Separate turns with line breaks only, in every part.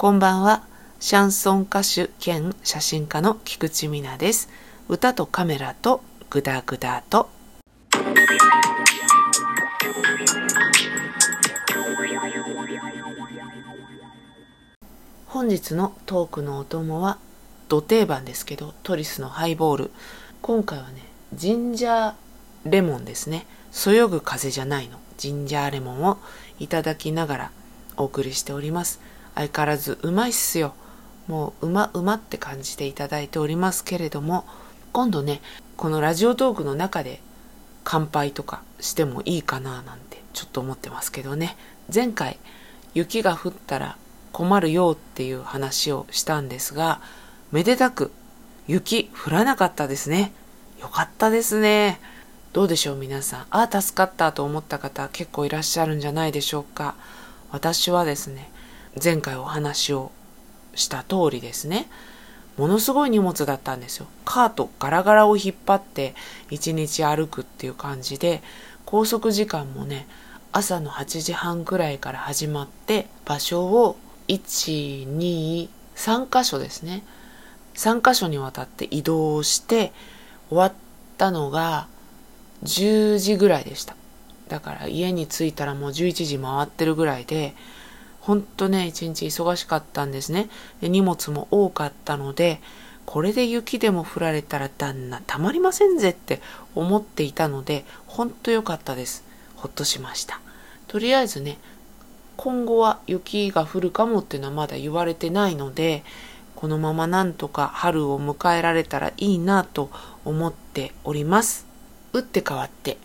こんばんは。シャンソン歌手兼写真家の菊池美奈です。歌とカメラとグダグダと。本日のトークのお供は、土定番ですけど、トリスのハイボール。今回はね、ジンジャーレモンですね。そよぐ風じゃないの。ジンジャーレモンをいただきながらお送りしております。相変わらずうまいっすよ。もううまうまって感じていただいておりますけれども、今度ね、このラジオトークの中で乾杯とかしてもいいかななんてちょっと思ってますけどね。前回雪が降ったら困るよっていう話をしたんですが、めでたく雪降らなかったですね。よかったですね。どうでしょう皆さん。ああ、助かったと思った方結構いらっしゃるんじゃないでしょうか。私はですね、前回お話をした通りですね。ものすごい荷物だったんですよ。カートガラガラを引っ張って一日歩くっていう感じで拘束時間もね朝の8時半くらいから始まって場所を123箇所ですね。3箇所にわたって移動して終わったのが10時ぐらいでした。だから家に着いたらもう11時回ってるぐらいでほんとね、一日忙しかったんですねで。荷物も多かったので、これで雪でも降られたら旦那たまりませんぜって思っていたので、ほんと良かったです。ほっとしました。とりあえずね、今後は雪が降るかもっていうのはまだ言われてないので、このままなんとか春を迎えられたらいいなと思っております。打って変わって、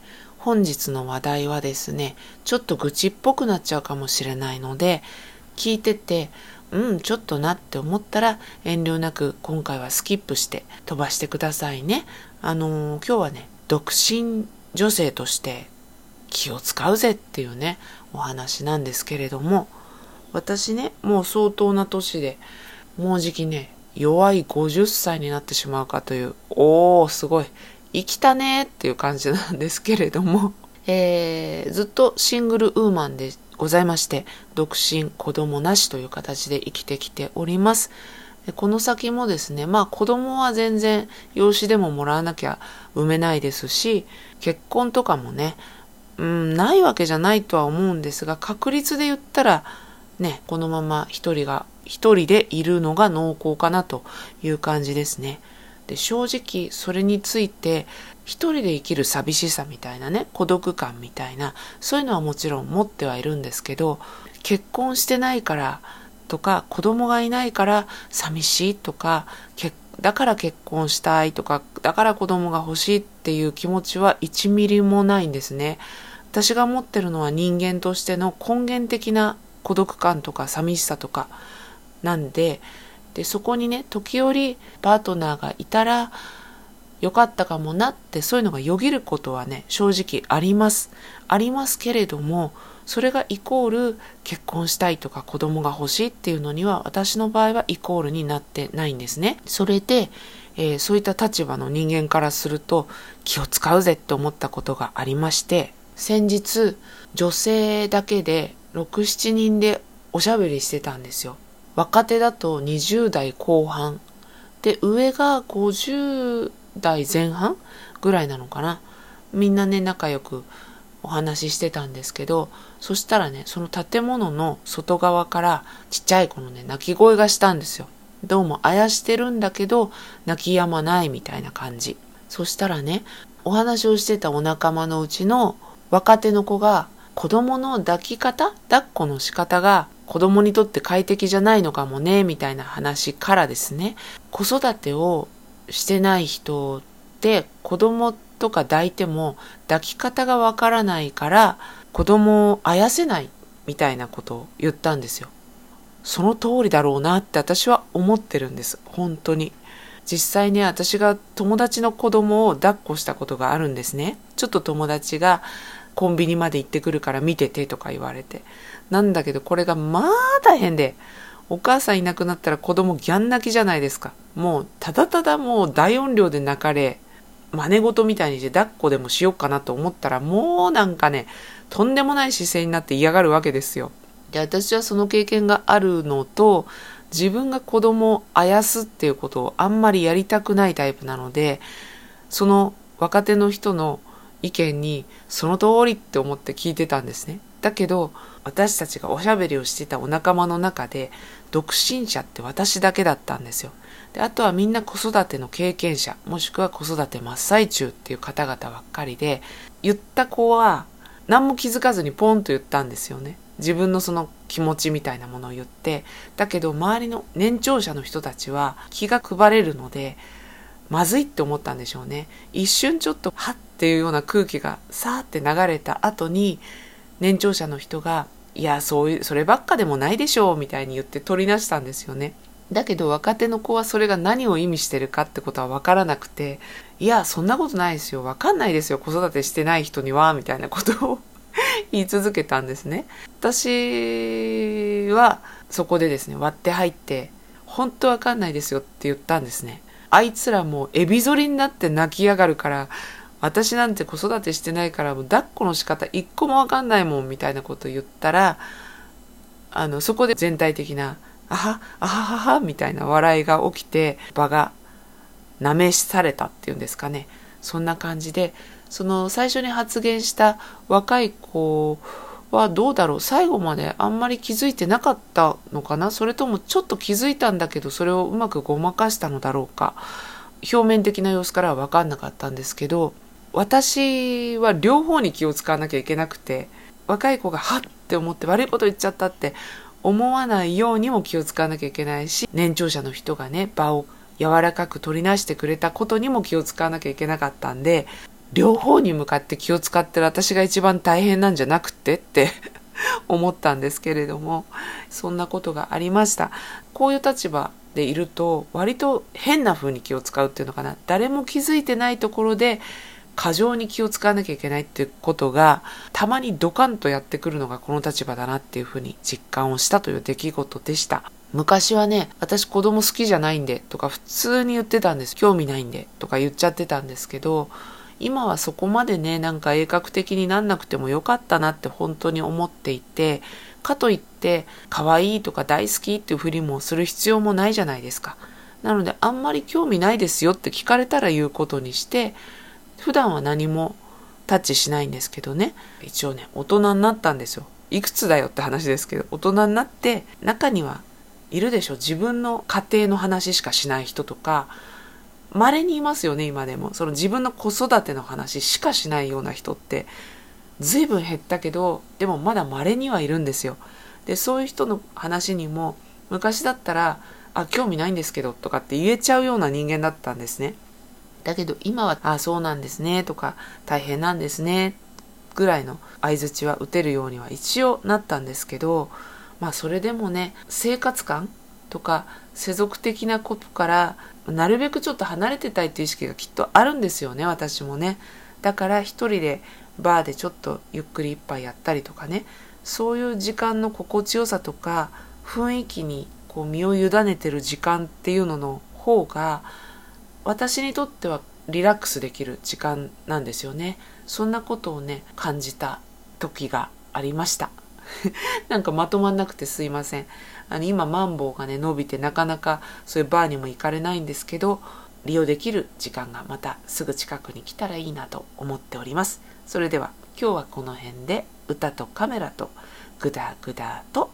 本日の話題はですね、ちょっと愚痴っぽくなっちゃうかもしれないので、聞いてて、うん、ちょっとなって思ったら遠慮なく今回はスキップして飛ばしてくださいね。あのー、今日はね、独身女性として気を使うぜっていうね、お話なんですけれども、私ね、もう相当な年で、もうじきね、弱い50歳になってしまうかという、おー、すごい、生きたねっていう感じなんですけれども、えー、ずっとシングルウーマンでございまして、独身、子供なしという形で生きてきております。この先もですね、まあ子供は全然養子でももらわなきゃ産めないですし、結婚とかもね、うん、ないわけじゃないとは思うんですが、確率で言ったら、ね、このまま一人が、一人でいるのが濃厚かなという感じですね。で正直それについて一人で生きる寂しさみたいなね孤独感みたいなそういうのはもちろん持ってはいるんですけど結婚してないからとか子供がいないから寂しいとかだから結婚したいとかだから子供が欲しいっていう気持ちは1ミリもないんですね。私が持ってるのは人間としての根源的な孤独感とか寂しさとかなんででそこにね時折パートナーがいたらよかったかもなってそういうのがよぎることはね正直あります。ありますけれどもそれがイコール結婚したいとか子供が欲しいっていうのには私の場合はイコールになってないんですね。それで、えー、そういった立場の人間からすると気を使うぜって思ったことがありまして先日女性だけで67人でおしゃべりしてたんですよ。若手だと20代後半。で上が50代前半ぐらいなのかな。みんなね仲良くお話ししてたんですけどそしたらねその建物の外側からちっちゃい子のね泣き声がしたんですよ。どうもあやしてるんだけど泣き止まないみたいな感じ。そしたらねお話をしてたお仲間のうちの若手の子が子供の抱き方抱っこの仕方が子供にとって快適じゃないのかもね、みたいな話からですね、子育てをしてない人って子供とか抱いても抱き方がわからないから子供をあやせないみたいなことを言ったんですよ。その通りだろうなって私は思ってるんです。本当に。実際ね、私が友達の子供を抱っこしたことがあるんですね。ちょっと友達がコンビニまで行ってくるから見ててとか言われて。なんだけどこれがまあ大変で、お母さんいなくなったら子供ギャン泣きじゃないですか。もうただただもう大音量で泣かれ、真似事みたいにして抱っこでもしようかなと思ったらもうなんかね、とんでもない姿勢になって嫌がるわけですよ。で私はその経験があるのと自分が子供をあやすっていうことをあんまりやりたくないタイプなのでその若手の人の意見にその通りって思って聞いてたんですね。だけど私たちがおしゃべりをしてたお仲間の中で独身者って私だけだったんですよ。であとはみんな子育ての経験者もしくは子育て真っ最中っていう方々ばっかりで言った子は何も気づかずにポンと言ったんですよね。自分のその気持ちみたいなものを言ってだけど周りの年長者の人たちは気が配れるのでまずいって思ったんでしょうね一瞬ちょっとはっていうような空気がさーって流れた後に年長者の人がいやそういうそればっかでもないでしょうみたいに言って取り出したんですよねだけど若手の子はそれが何を意味してるかってことは分からなくていやそんなことないですよ分かんないですよ子育てしてない人にはみたいなことを 言い続けたんですね。私はそこでですね、割って入って、本当わかんないですよって言ったんですね。あいつらもうエビ反りになって泣きやがるから、私なんて子育てしてないからもう抱っこの仕方一個もわかんないもんみたいなこと言ったら、あの、そこで全体的な、あは、あははは、みたいな笑いが起きて、場がなめしされたっていうんですかね。そんな感じで、その最初に発言した若い子はどうだろう。最後まであんまり気づいてなかったのかな。それともちょっと気づいたんだけどそれをうまくごまかしたのだろうか。表面的な様子からは分かんなかったんですけど私は両方に気を使わなきゃいけなくて若い子がはって思って悪いこと言っちゃったって思わないようにも気を使わなきゃいけないし年長者の人がね場を柔らかく取りなしてくれたことにも気を使わなきゃいけなかったんで両方に向かって気を使ってる私が一番大変なんじゃなくてって思ったんですけれどもそんなことがありました。こういう立場でいると割と変な風に気を使うっていうのかな。誰も気づいてないところで過剰に気を使わなきゃいけないっていうことがたまにドカンとやってくるのがこの立場だなっていうふうに実感をしたという出来事でした。昔はね私子供好きじゃないんでとか普通に言ってたんです。興味ないんでとか言っちゃってたんですけど今はそこまでねなんか鋭角的になんなくてもよかったなって本当に思っていてかといって可愛いとか大好きっていうふりもする必要もないじゃないですか。なのであんまり興味ないですよって聞かれたら言うことにして普段は何もタッチしないんですけどね。一応ね大人になったんですよ。いくつだよって話ですけど大人になって中にはいるでしょ自分の家庭の話しかしない人とか稀にいますよね今でも。その自分の子育ての話しかしないような人って随分減ったけどでもまだ稀にはいるんですよ。でそういう人の話にも昔だったら「あ興味ないんですけど」とかって言えちゃうような人間だったんですね。だけど今は「あそうなんですね」とか「大変なんですね」ぐらいの相づちは打てるようには一応なったんですけどまあそれでもね生活感とか世俗的なことからなるべくちょっと離れてたいっていう意識がきっとあるんですよね私もね。だから一人でバーでちょっとゆっくり一杯やったりとかねそういう時間の心地よさとか雰囲気にこう身を委ねてる時間っていうのの方が私にとってはリラックスできる時間なんですよね。そんなことをね感じた時がありました。なんかまとまんなくてすいません。あの今マンボウがね伸びてなかなかそういうバーにも行かれないんですけど利用できる時間がまたすぐ近くに来たらいいなと思っております。それでは今日はこの辺で歌とカメラとグダグダと